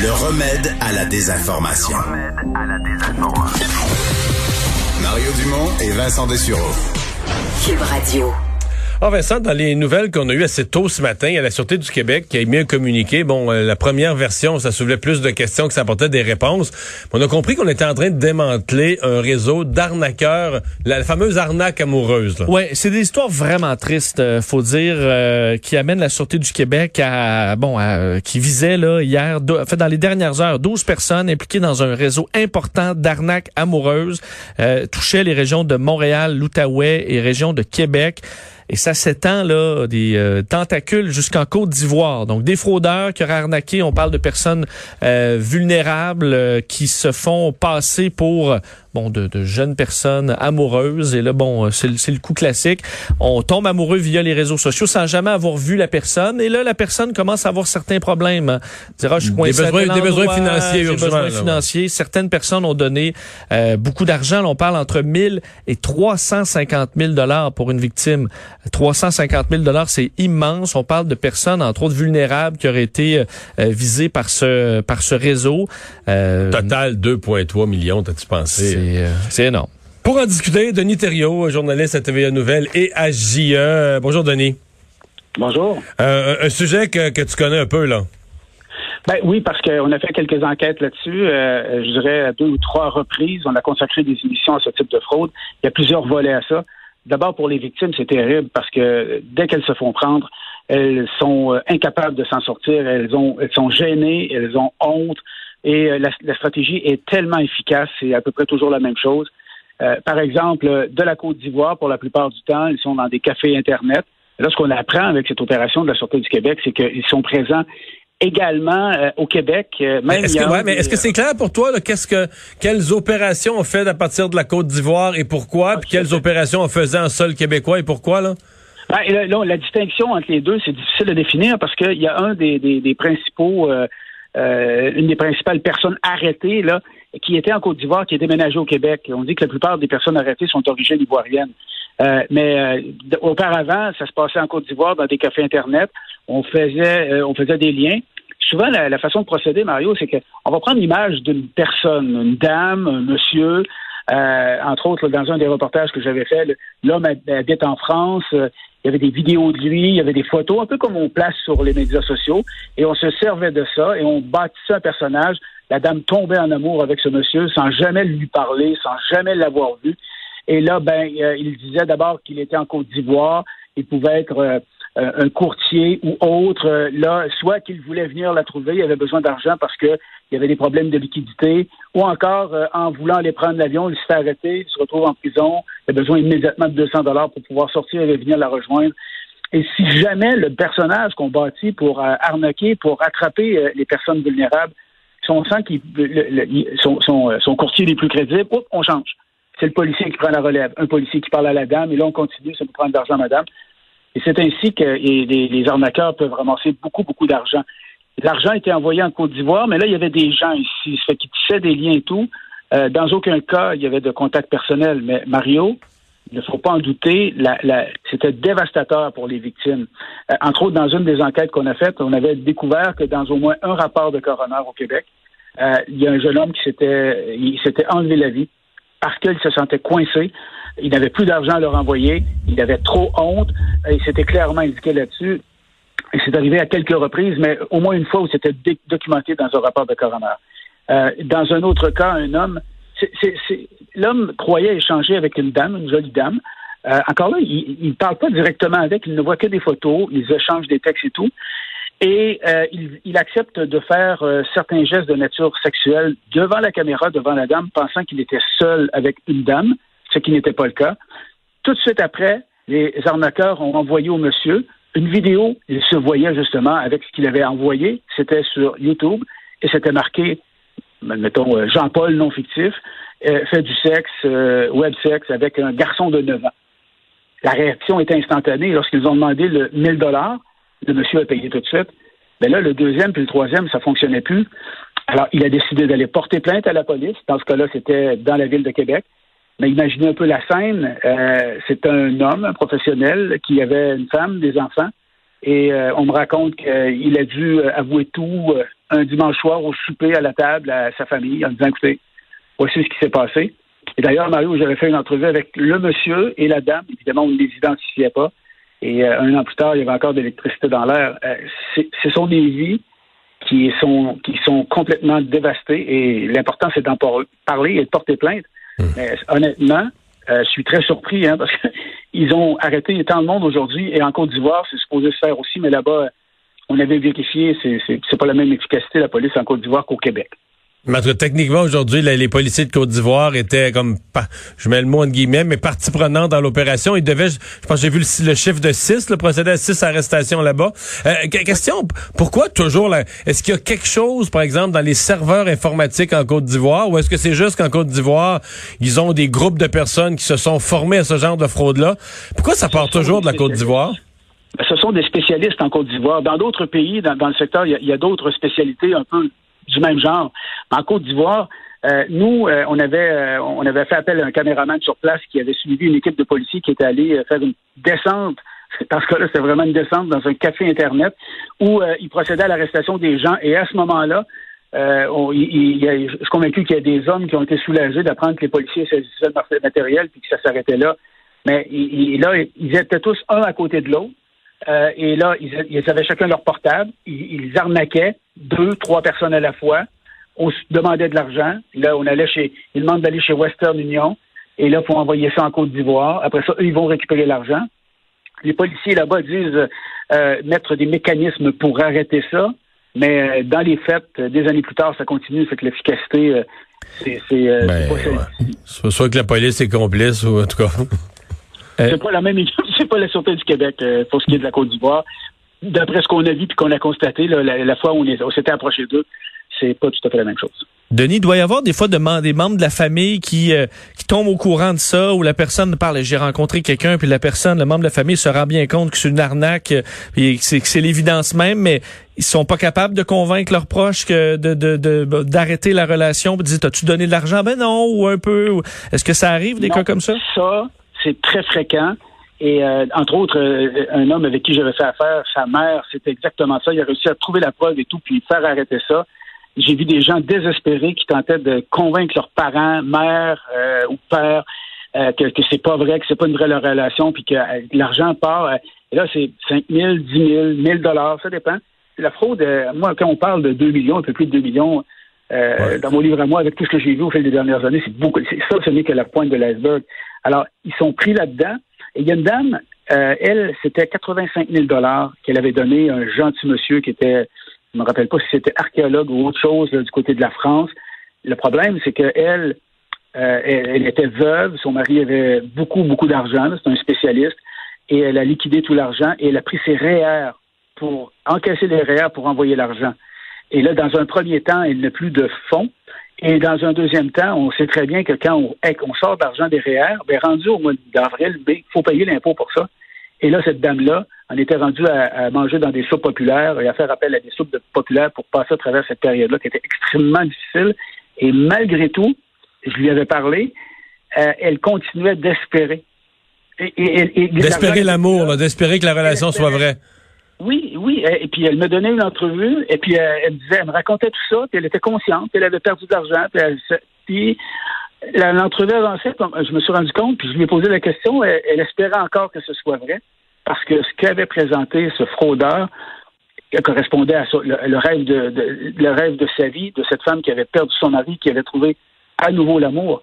Le remède à la désinformation. Mario Dumont et Vincent Dessureau. Cube Radio. Ah Vincent, dans les nouvelles qu'on a eues assez tôt ce matin, a la Sûreté du Québec qui a émis un communiqué. Bon, euh, la première version, ça soulevait plus de questions que ça apportait des réponses. On a compris qu'on était en train de démanteler un réseau d'arnaqueurs, la, fameuse arnaque amoureuse. Ouais, c'est des histoires vraiment tristes, euh, faut dire, euh, qui amènent la Sûreté du Québec à, bon, qui visait là hier, en fait dans les dernières heures, 12 personnes impliquées dans un réseau important d'arnaques amoureuses, touchaient les régions de Montréal, l'Outaouais et région de Québec. Et ça s'étend là des euh, tentacules jusqu'en Côte d'Ivoire. Donc des fraudeurs qui auraient arnaqué, on parle de personnes euh, vulnérables euh, qui se font passer pour bon, de, de, jeunes personnes amoureuses. Et là, bon, euh, c'est le coup classique. On tombe amoureux via les réseaux sociaux sans jamais avoir vu la personne. Et là, la personne commence à avoir certains problèmes. Dira, je suis des besoins, des besoins financiers, des besoins financiers. Certaines personnes ont donné euh, beaucoup d'argent. On parle entre 1000 et 350 000 dollars pour une victime. 350 000 dollars, c'est immense. On parle de personnes, entre autres vulnérables, qui auraient été euh, visées par ce par ce réseau. Total 2,3 millions, t'as-tu pensé? Euh, c'est énorme. Pour en discuter, Denis Thériault, journaliste à TVA Nouvelle et à JE. Bonjour, Denis. Bonjour. Euh, un sujet que, tu connais un peu, là. Ben oui, parce qu'on a fait quelques enquêtes là-dessus. Euh, je dirais à deux ou trois reprises, on a consacré des émissions à ce type de fraude. Il y a plusieurs volets à ça. D'abord, pour les victimes, c'est terrible parce que dès qu'elles se font prendre, elles sont incapables de s'en sortir. Elles, ont, elles sont gênées, elles ont honte. Et euh, la, stratégie est tellement efficace, c'est à peu près toujours la même chose. Euh, par exemple, de la Côte d'Ivoire, pour la plupart du temps, ils sont dans des cafés Internet. là, ce qu'on apprend avec cette opération de la Sûreté du Québec, c'est qu'ils sont présents également euh, au Québec. même est-ce que, mais est-ce que c'est clair pour toi, qu'est-ce que quelles opérations on fait à partir de la Côte d'Ivoire et pourquoi, puis quelles opérations on faisait en sol québécois et pourquoi là? Ben, là, la distinction entre les deux, c'est difficile à définir parce qu'il y a un des, des, principaux euh, une des principales personnes arrêtées là, qui était en Côte d'Ivoire, qui est déménagée au Québec. On dit que la plupart des personnes arrêtées sont d'origine ivoirienne. Euh, mais euh, auparavant, ça se passait en Côte d'Ivoire dans des cafés Internet. On faisait, on faisait des liens. Souvent, la, façon de procéder, Mario, c'est qu'on va prendre l'image d'une personne, une dame, un monsieur, entre autres, dans un des reportages que j'avais fait, l'homme habite en France, il y avait des vidéos de lui, il y avait des photos, un peu comme on place sur les médias sociaux, et on se servait de ça et on bâtissait un personnage. La dame tombait en amour avec ce monsieur sans jamais lui parler, sans jamais l'avoir vu. Et là, ben, euh, il disait d'abord qu'il était en Côte d'Ivoire, il pouvait être euh, euh, un courtier ou autre. là, soit qu'il voulait venir la trouver, il avait besoin d'argent parce que il y avait des problèmes de liquidité, ou encore euh, en voulant aller prendre l'avion, il se fait arrêter, il se retrouve en prison, il a besoin immédiatement de 200 dollars pour pouvoir sortir et venir la rejoindre. Et si jamais le personnage qu'on bâtit pour euh, arnaquer, pour attraper euh, les personnes vulnérables, si on sent qu'il son, courtier les plus crédibles, on change. C'est le policier qui prend la relève, un policier qui parle à la dame, et là on continue, ça peut prendre de l'argent, madame. Et c'est ainsi que les, arnaqueurs peuvent ramasser beaucoup, beaucoup d'argent. L'argent était envoyé en Côte d'Ivoire, mais là, il y avait des gens ici. Ça fait tissaient des liens et tout. Euh, dans aucun cas, il y avait de contact personnel. Mais Mario, il ne faut pas en douter, c'était dévastateur pour les victimes. Euh, entre autres, dans une des enquêtes qu'on a faites, on avait découvert que dans au moins un rapport de coroner au Québec, euh, il y a un jeune homme qui s'était, il s'était enlevé la vie parce qu'il se sentait coincé. Il n'avait plus d'argent à leur envoyer. Il avait trop honte. Il s'était clairement indiqué là-dessus. C'est arrivé à quelques reprises, mais au moins une fois où c'était documenté dans un rapport de coroner. Euh, dans un autre cas, un homme, l'homme croyait échanger avec une dame, une jolie dame. Euh, encore là, il ne parle pas directement avec, il ne voit que des photos, ils échangent des textes et tout. Et euh, il, il, accepte de faire euh, certains gestes de nature sexuelle devant la caméra, devant la dame, pensant qu'il était seul avec une dame, ce qui n'était pas le cas. Tout de suite après, les arnaqueurs ont envoyé au monsieur une vidéo, il se voyait justement avec ce qu'il avait envoyé, c'était sur YouTube, et c'était marqué, mettons, euh, Jean-Paul non fictif, euh, fait du sexe, euh, web sexe avec un garçon de 9 ans. La réaction était instantanée. Lorsqu'ils ont demandé le 1000 dollars, le monsieur a payé tout de suite. Mais là, le deuxième puis le troisième, ça fonctionnait plus. Alors, il a décidé d'aller porter plainte à la police. Dans ce cas-là, c'était dans la ville de Québec. Mais imaginez un peu la scène. Euh, c'est un homme, un professionnel, qui avait une femme, des enfants. Et euh, on me raconte qu'il a dû avouer tout euh, un dimanche soir au souper à la table à sa famille en disant, écoutez, voici ce qui s'est passé. Et d'ailleurs, Mario, j'avais fait une entrevue avec le monsieur et la dame. Évidemment, on ne les identifiait pas. Et euh, un an plus tard, il y avait encore de l'électricité dans l'air. Euh, ce sont des vies qui sont, qui sont complètement dévastées. Et l'important, c'est d'en parler et de porter plainte. Mmh. Mais honnêtement, euh, je suis très surpris hein, parce qu'ils ont arrêté tant de monde aujourd'hui. Et en Côte d'Ivoire, c'est supposé se faire aussi, mais là-bas, on avait vérifié, c'est pas la même efficacité la police en Côte d'Ivoire qu'au Québec. Mais techniquement, aujourd'hui, les policiers de Côte d'Ivoire étaient comme, je mets le mot en guillemets, mais partie prenante dans l'opération. Ils devaient, je pense j'ai vu le, chiffre de 6, le procédé à 6 arrestations là-bas. Euh, question, pourquoi toujours là? Est-ce qu'il y a quelque chose, par exemple, dans les serveurs informatiques en Côte d'Ivoire, ou est-ce que c'est juste qu'en Côte d'Ivoire, ils ont des groupes de personnes qui se sont formés à ce genre de fraude-là? Pourquoi ça part toujours de la Côte d'Ivoire? Ben, ce sont des spécialistes en Côte d'Ivoire. Dans d'autres pays, dans, le secteur, il y a d'autres spécialités un peu du même genre. En Côte d'Ivoire, euh, nous, euh, on avait euh, on avait fait appel à un caméraman sur place qui avait suivi une équipe de policiers qui était allé faire une descente. Parce que là, c'était vraiment une descente dans un café Internet où il procédait à l'arrestation des gens. Et à ce moment-là, je suis convaincu qu'il y a des hommes qui ont été soulagés d'apprendre que les policiers saisissaient le matériel puis que ça s'arrêtait là. Mais là, ils étaient tous un à côté de l'autre. Et là, ils, avaient chacun leur portable. ils arnaquaient deux, trois personnes à la fois. On se demandait de l'argent. Là, on allait chez, ils demandent d'aller chez Western Union. Et là, il faut envoyer ça en Côte d'Ivoire. Après ça, eux, ils vont récupérer l'argent. Les policiers là-bas disent euh, mettre des mécanismes pour arrêter ça. Mais euh, dans les faits, des années plus tard, ça continue. Fait que l'efficacité, euh, c'est euh, ben, pas Soit que la police est complice ou en tout cas. C'est pas la même c'est pas la Sûreté du Québec pour ce qui est de la Côte d'Ivoire d'après ce qu'on a vu et qu'on a constaté, la, fois où on, s'était approché d'eux, c'est pas tout à fait la même chose. Denis, il doit y avoir des fois des membres de la famille qui, euh, qui tombent au courant de ça, où la personne parle, j'ai rencontré quelqu'un, puis la personne, le membre de la famille se rend bien compte que c'est une arnaque, euh, puis que c'est l'évidence même, mais ils sont pas capables de convaincre leurs proches que de d'arrêter la relation, puis dire, as-tu donné de l'argent? Ben non, ou un peu. Est-ce que ça arrive, des cas comme ça? Ça, c'est très fréquent. Et euh, entre autres, euh, un homme avec qui j'avais fait affaire, sa mère, c'était exactement ça. Il a réussi à trouver la preuve et tout, puis faire arrêter ça. J'ai vu des gens désespérés qui tentaient de convaincre leurs parents, mère euh, ou père, que, que c'est pas vrai, que c'est pas une vraie relation, puis que l'argent part. et là, c'est 5 000, 10 000, 1000 dollars, ça dépend. La fraude, moi, quand on parle de 2 millions, un peu plus de 2 millions, dans mon livre à moi, avec tout ce que j'ai vu au fil des dernières années, c'est beaucoup. Ça, ce n'est que la pointe de l'iceberg. Alors, ils sont pris là-dedans. Et il y a une dame, euh, elle, c'était 85 000 dollars qu'elle avait donné à un gentil monsieur qui était, je me rappelle pas si c'était archéologue ou autre chose du côté de la France. Le problème, c'est qu'elle, euh, elle, était veuve, son mari avait beaucoup, beaucoup d'argent, c'est un spécialiste, et elle a liquidé tout l'argent et elle a pris ses REER pour encaisser les REER pour envoyer l'argent. Et là, dans un premier temps, elle n'a plus de fonds. Et dans un deuxième temps, on sait très bien que quand on, sort d'argent des REER, bien, rendu au mois d'avril, il faut payer l'impôt pour ça. Et là, cette dame-là, on était rendue à, manger dans des soupes populaires et à faire appel à des soupes populaires pour passer à travers cette période-là qui était extrêmement difficile. Et malgré tout, je lui avais parlé, euh, elle continuait d'espérer. d'espérer l'amour, d'espérer que la relation soit vraie. Oui, oui. Et puis elle me donnait une entrevue et puis euh, elle, disait, elle me racontait tout ça, puis elle était consciente, elle avait perdu de l'argent, puis, l'entrevue avançait, je me suis rendu compte, puis je lui ai posé la question, elle, espérait encore que ce soit vrai, parce que ce qu'avait présenté ce fraudeur correspondait à le, rêve de, le rêve de sa vie, de cette femme qui avait perdu son mari, qui avait trouvé à nouveau l'amour.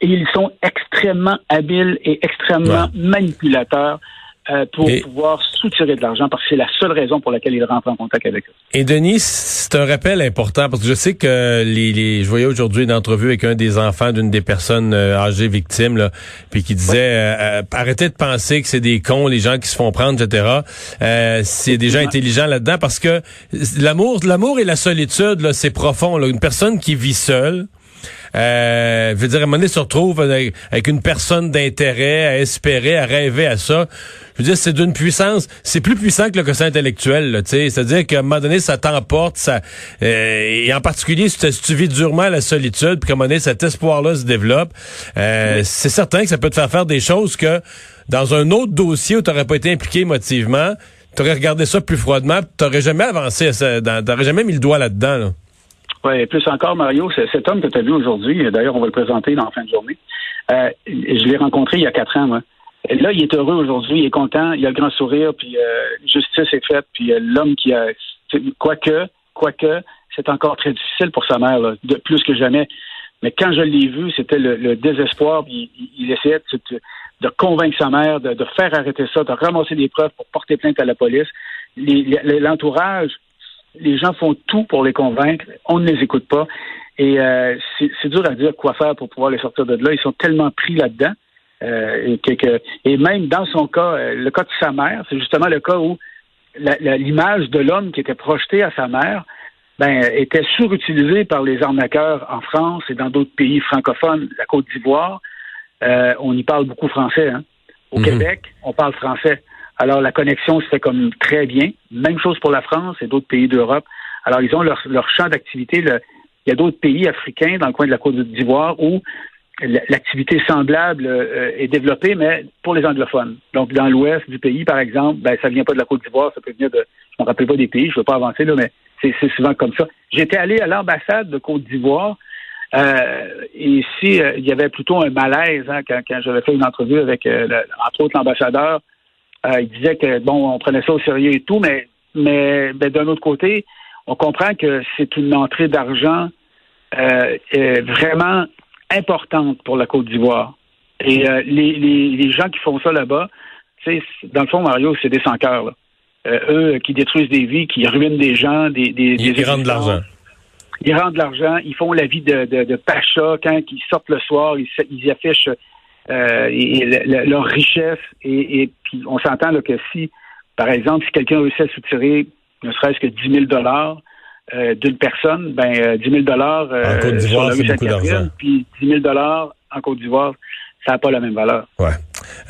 Et ils sont extrêmement habiles et extrêmement manipulateurs. Euh, pour pouvoir soutirer de l'argent parce que c'est la seule raison pour laquelle il rentre en contact avec eux. Et Denis, c'est un rappel important parce que je sais que les, les je voyais aujourd'hui une entrevue avec un des enfants d'une des personnes euh, âgées victimes là, puis qui disait euh, arrêtez de penser que c'est des cons les gens qui se font prendre etc. c'est des gens intelligents là-dedans parce que l'amour l'amour et la solitude là c'est profond là. une personne qui vit seule euh, veut dire, à un moment donné, se retrouve avec, une personne d'intérêt, à espérer, à rêver à ça. Je veux dire, c'est d'une puissance, c'est plus puissant que le quotient intellectuel, tu sais. C'est-à-dire qu'à un moment donné, ça t'emporte, ça, euh, et en particulier si tu, vis durement la solitude, puis qu'à un moment donné, cet espoir-là se développe, euh, c'est certain que ça peut te faire faire des choses que dans un autre dossier où tu n'aurais pas été impliqué émotivement, tu aurais regardé ça plus froidement, tu n'aurais jamais avancé, tu n'aurais jamais mis le doigt là-dedans. Là. Oui, plus encore, Mario, cet homme que tu as vu aujourd'hui, d'ailleurs, on va le présenter dans la fin de journée, euh, je l'ai rencontré il y a quatre ans, moi. Là, il est heureux aujourd'hui, il est content, il a le grand sourire, puis euh, justice est faite, puis euh, l'homme qui a... Quoique, quoique, c'est encore très difficile pour sa mère, de plus que jamais. Mais quand je l'ai vu, c'était le, désespoir, puis il, essayait de, convaincre sa mère, de, faire arrêter ça, de ramasser des preuves pour porter plainte à la police. L'entourage les gens font tout pour les convaincre. On ne les écoute pas. Et euh, c'est dur à dire quoi faire pour pouvoir les sortir de là. Ils sont tellement pris là-dedans. Euh, et, même dans son cas, euh, le cas de sa mère, c'est justement le cas où l'image de l'homme qui était projeté à sa mère ben, était surutilisée par les arnaqueurs en France et dans d'autres pays francophones, la Côte d'Ivoire. on y parle beaucoup français. Hein. Au mhm. Québec, on parle français. Alors, la connexion se fait comme très bien. Même chose pour la France et d'autres pays d'Europe. Alors, ils ont leur, champ d'activité. Il y a d'autres pays africains dans le coin de la Côte d'Ivoire où l'activité semblable euh, est développée, mais pour les anglophones. Donc, dans l'ouest du pays, par exemple, ben, ça vient pas de la Côte d'Ivoire, ça peut venir de... Je me rappelle pas des pays, je veux pas avancer, là, mais c'est souvent comme ça. J'étais allé à l'ambassade de Côte d'Ivoire euh, et ici, euh, il y avait plutôt un malaise hein, quand, j'avais fait une entrevue avec, entre autres, l'ambassadeur euh, il disait que bon, on prenait ça au sérieux et tout, mais mais ben, d'un autre côté, on comprend que c'est une entrée d'argent euh, vraiment importante pour la Côte d'Ivoire. Et euh, les, les, gens qui font ça là-bas, dans le fond, Mario, c'est des sans-cœurs. eux qui détruisent des vies, qui ruinent des gens, des, des, ils, rendent de l'argent. Ils rendent de l'argent, ils font la vie de, de, de Pacha quand ils sortent le soir, ils, ils affichent euh, et, leur richesse. Et, puis on s'entend que si, par exemple, si quelqu'un réussit à soutirer ne serait-ce que 10 000 dollars euh, d'une personne, ben 10 000 dollars en Côte d'Ivoire, c'est beaucoup d'argent. Puis 10 000 dollars en Côte d'Ivoire, ça n'a pas la même valeur. Ouais.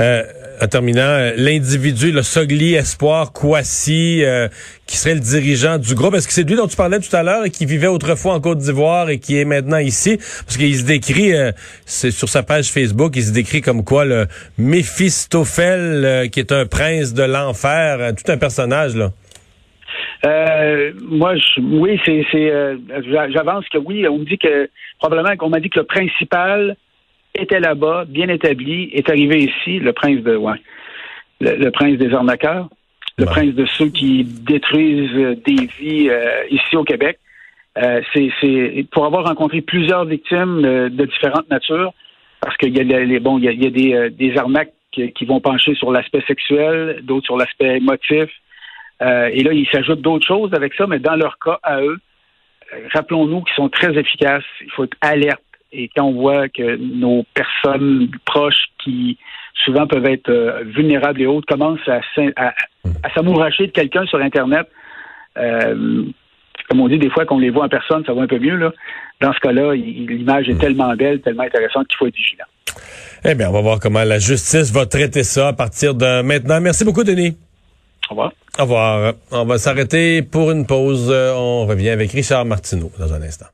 Euh, en terminant, euh, l'individu, le Sogli Espoir Kouassi, euh, qui serait le dirigeant du groupe, est-ce que c'est lui dont tu parlais tout à l'heure et qui vivait autrefois en Côte d'Ivoire et qui est maintenant ici? Parce qu'il se décrit, c'est sur sa page Facebook, il se décrit comme quoi le Méphistophèle, qui est un prince de l'enfer, tout un personnage, là. moi, oui, c'est, j'avance que oui. On me dit que probablement qu'on m'a dit que le principal était là-bas, bien établi, est arrivé ici, le prince de, ouais, le, prince des arnaqueurs, le prince de ceux qui détruisent des vies euh, ici au Québec. Euh, c'est pour avoir rencontré plusieurs victimes euh, de différentes natures, parce qu'il y a les bon, il y a, des, des arnaques qui, vont pencher sur l'aspect sexuel, d'autres sur l'aspect émotif. et là, il s'ajoute d'autres choses avec ça, mais dans leur cas à eux, rappelons-nous qu'ils sont très efficaces. Il faut être alerte et quand on voit que nos personnes proches qui souvent peuvent être euh, vulnérables et autres commencent à, à, s'amouracher de quelqu'un sur Internet, euh, comme on dit des fois qu'on les voit en personne, ça va un peu mieux. Là. Dans ce cas-là, l'image est tellement belle, tellement intéressante qu'il faut être vigilant. Eh bien, on va voir comment la justice va traiter ça à partir de maintenant. Merci beaucoup, Denis. Au revoir. Au revoir. On va s'arrêter pour une pause. On revient avec Richard Martineau dans un instant.